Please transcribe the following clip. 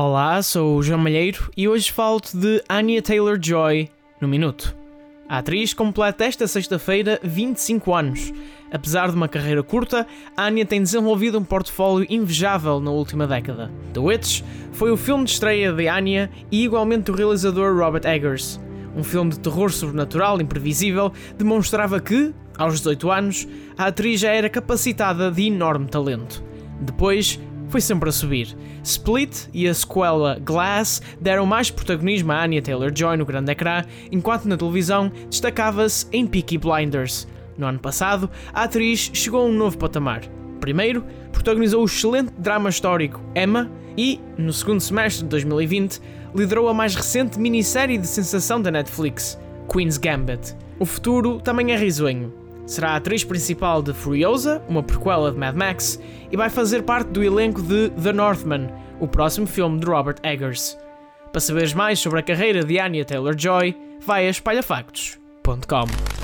Olá, sou o João Malheiro e hoje falo-te de Anya Taylor-Joy no Minuto. A atriz completa esta sexta-feira 25 anos. Apesar de uma carreira curta, Anya tem desenvolvido um portfólio invejável na última década. The Witch foi o filme de estreia de Anya e igualmente do realizador Robert Eggers. Um filme de terror sobrenatural imprevisível demonstrava que, aos 18 anos, a atriz já era capacitada de enorme talento. Depois, foi sempre a subir. Split e a sequela Glass deram mais protagonismo a Anya Taylor-Joy no grande ecrã, enquanto na televisão destacava-se em Peaky Blinders. No ano passado, a atriz chegou a um novo patamar. Primeiro, protagonizou o excelente drama histórico Emma e, no segundo semestre de 2020, liderou a mais recente minissérie de sensação da Netflix, Queen's Gambit. O futuro também é risonho será a atriz principal de Furiosa, uma prequela de Mad Max, e vai fazer parte do elenco de The Northman, o próximo filme de Robert Eggers. Para saberes mais sobre a carreira de Anya Taylor-Joy, vai a espalhafactos.com.